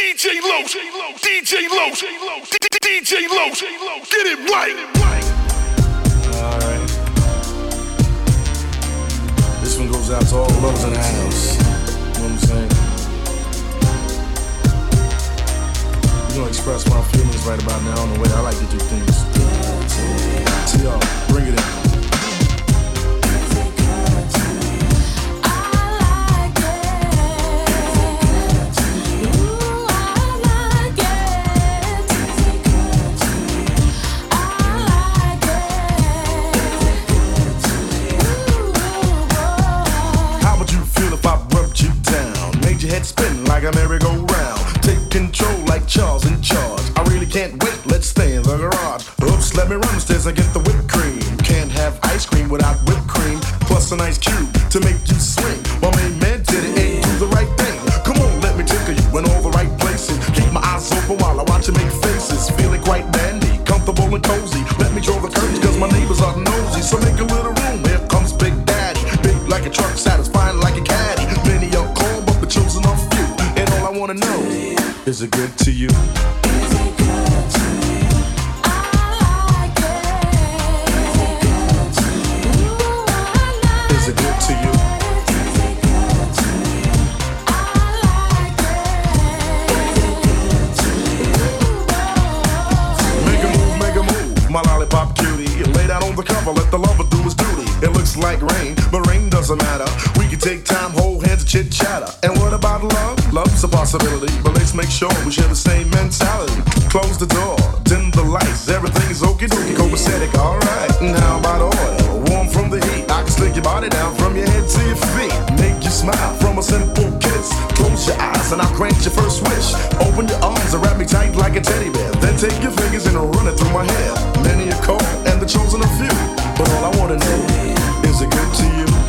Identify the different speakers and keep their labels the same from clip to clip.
Speaker 1: DJ DJ DJ DJ get it right.
Speaker 2: Alright. This one goes out to all the lovers in the house. You know what I'm saying? You know, express my feelings right about now in the way I like to do things. Charles. let the lover do his duty. It looks like rain, but rain doesn't matter. We can take time, hold hands, and chit chatter. And what about love? Love's a possibility, but let's make sure we share the same mentality. Close the door, dim the lights, everything is okie dokie, copacetic, alright. And how about oil? warm from the heat. I can slick your body down from your head to your feet. Make you smile from a simple kiss. Close your eyes and I'll grant your first wish. Open your arms and wrap me tight like a teddy bear. Then take your fingers and run it through my hair. Many are called and the chosen a few. But all I wanna know is it good to you?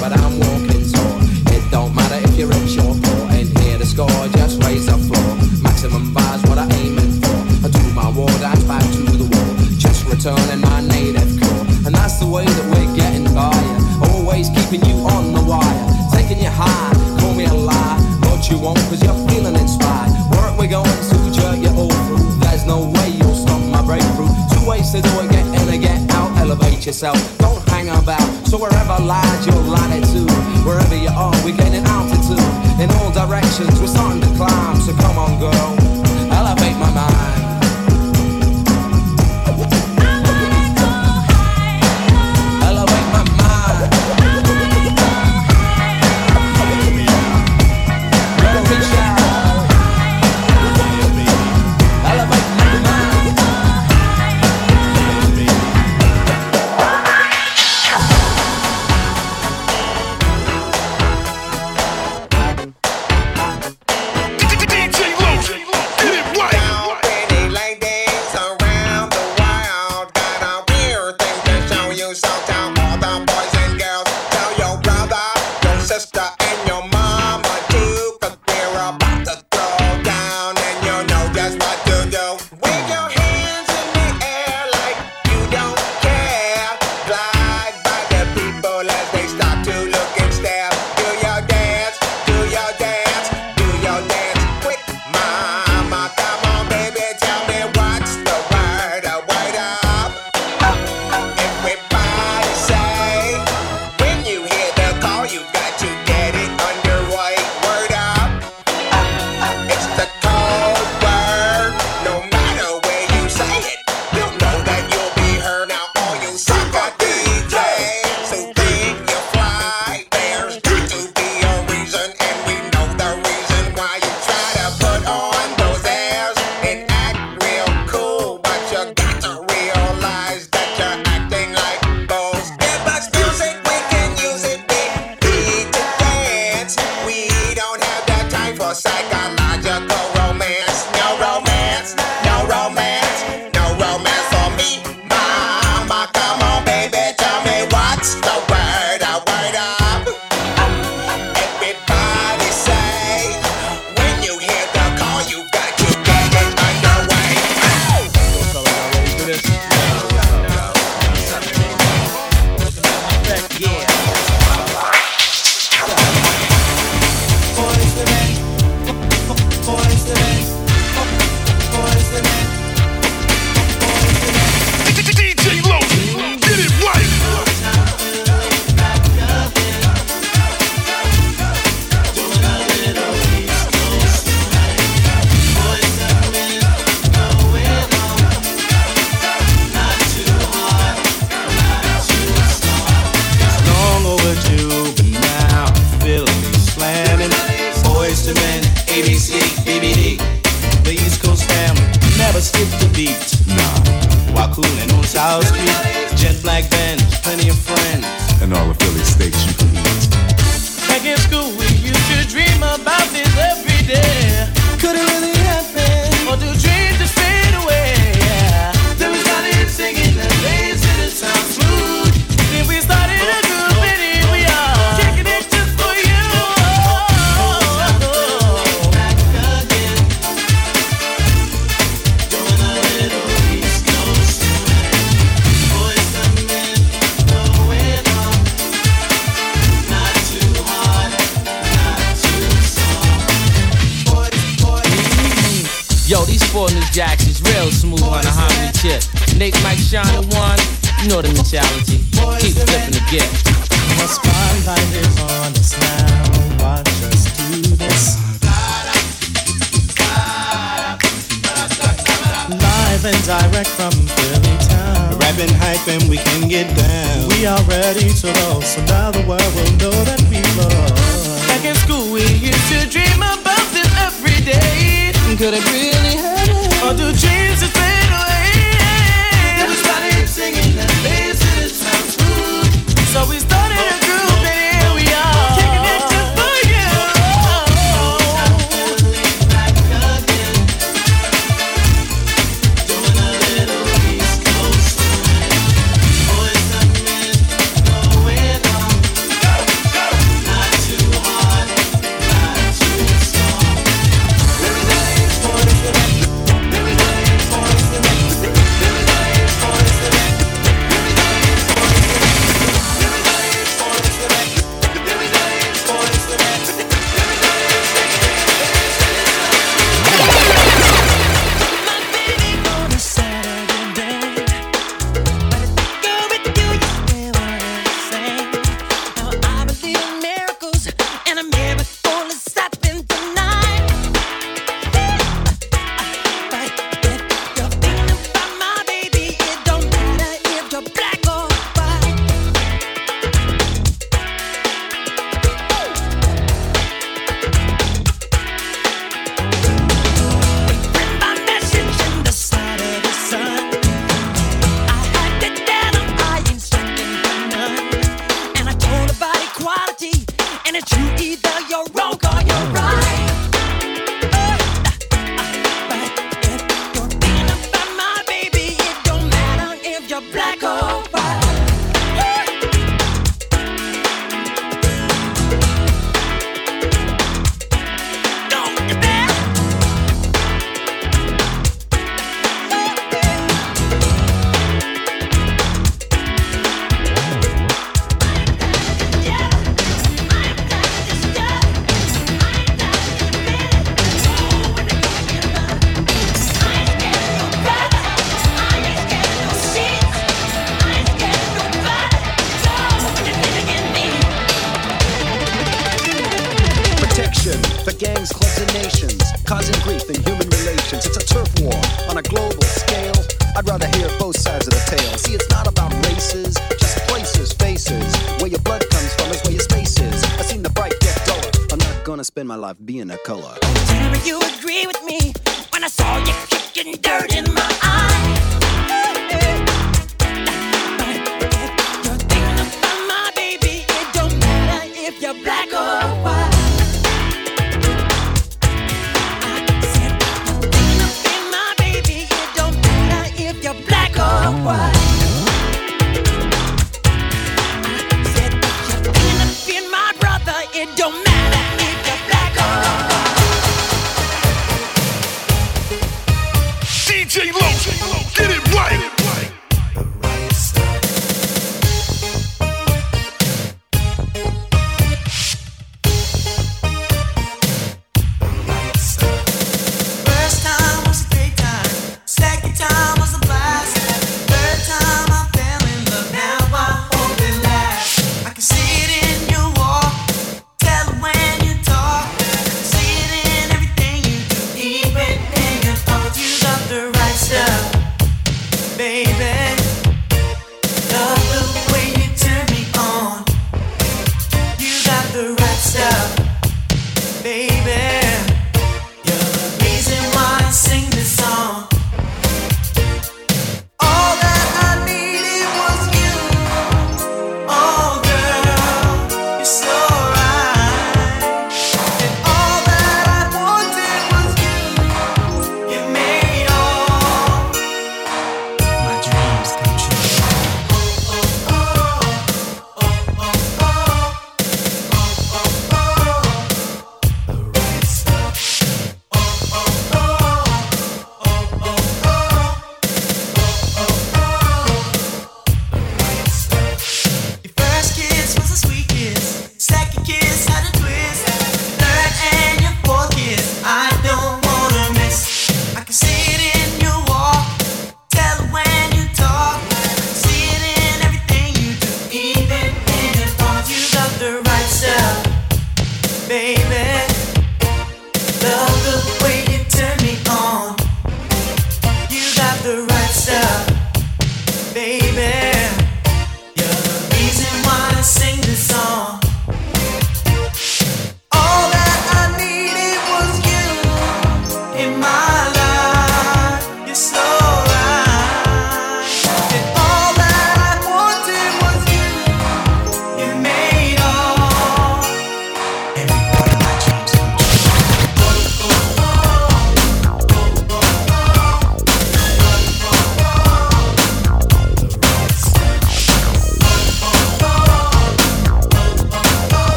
Speaker 3: but I'm walking tall. It don't matter if you're rich or poor, ain't here to score, just raise the floor. Maximum bars, what I'm aiming for. I do my war, dance back to the wall. Just returning my native core, and that's the way that we're getting by. Always keeping you on the wire, taking you high. Call me a lie, but you won't, cause you're feeling inspired. Work we going to jerk you all through. There's no way you'll stop my breakthrough. Two ways to do it, get in and get out. Elevate yourself. Don't sang about. So wherever lies your latitude, wherever you are, we're gaining altitude in all directions. We're starting to climb, so come on, girl.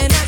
Speaker 4: and
Speaker 5: I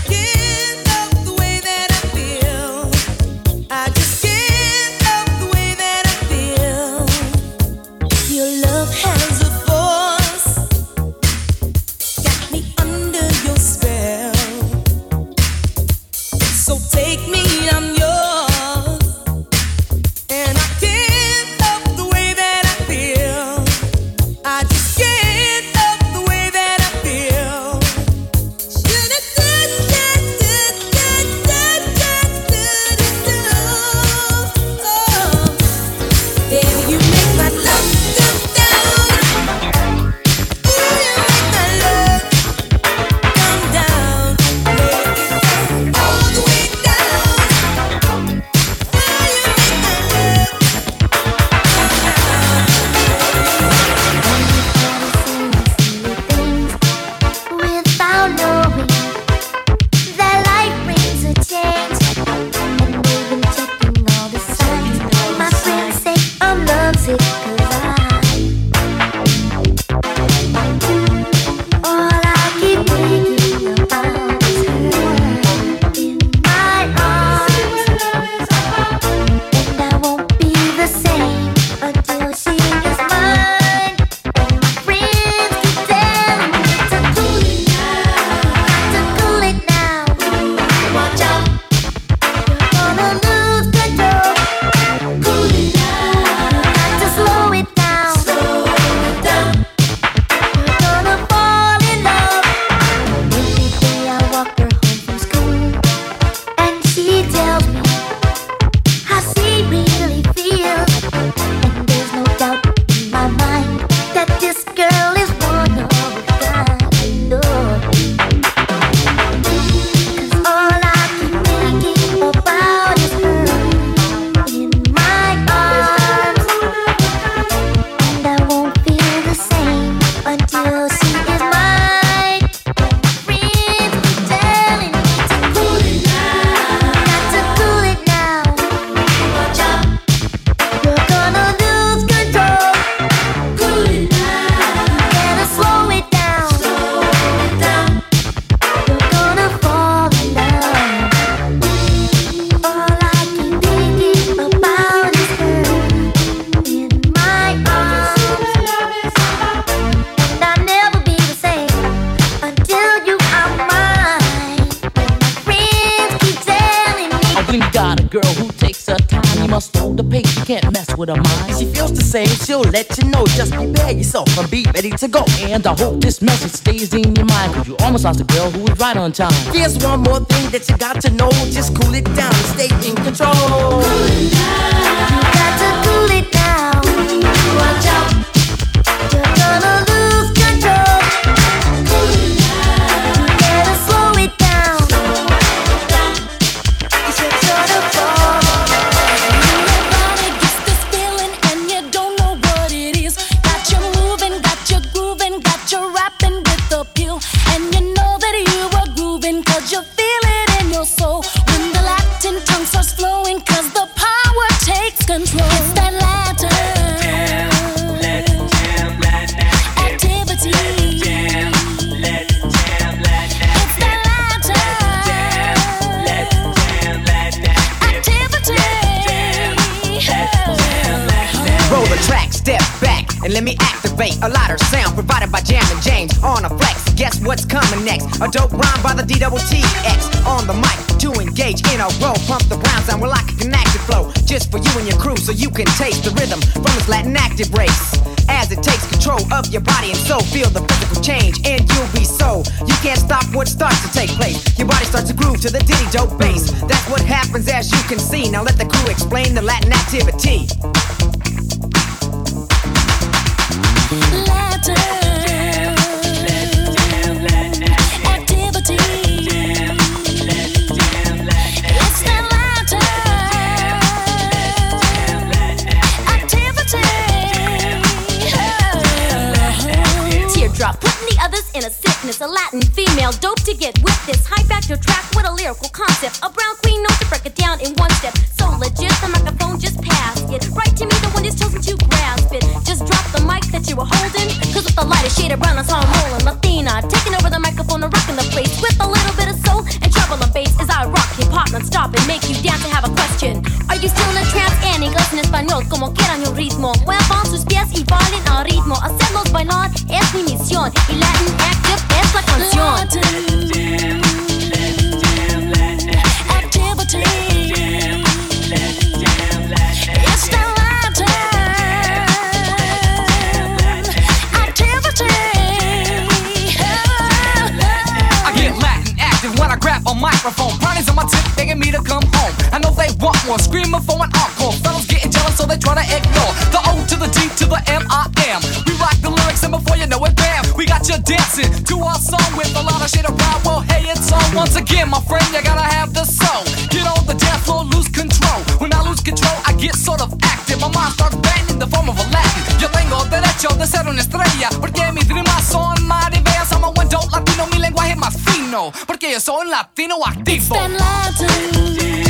Speaker 6: to go. And I
Speaker 7: hope this message stays in your mind. Cause you almost lost a girl who was right on time. There's one more thing that you got to know. Just cool it down
Speaker 6: with
Speaker 8: a
Speaker 9: lyrical concept. A brown queen knows to break it down in one step. So legit, the microphone just passed it. Right to me, the one just chosen to grasp it. Just drop the mic that you were holding. Cause with the lighter shade of brown, I saw 'em rolling. Latina, taking over the microphone and rocking the place. With a little bit of soul and trouble and bass as I rock hip hop non stop and make you dance. I have a question. Are you still in a trance en inglés en español? Como quieran un ritmo. Muevan sus pies y bailen al ritmo. Hacerlos bailar es mi misión. Y Latin Active es la canción.
Speaker 10: I microphone. Brownies on my tip, begging me to come home. I know they want more, screaming for an encore. Fellas getting jealous, so they try to ignore the O to the D to the M I M. We rock the lyrics, and before you know it, bam, we got you dancing to our song with a lot of shit around. Well, hey, it's on once again, my friend. You gotta have the soul. Get on the dance floor, lose control. When I lose control, I get sort of active. My mind starts banging in the form of a Latin. Yo tengo derecho de ser una estrella, porque mis rimas son diversas. I'm a one dope latino, mi lenguaje más fino, porque yo soy un latino activo.
Speaker 11: Don't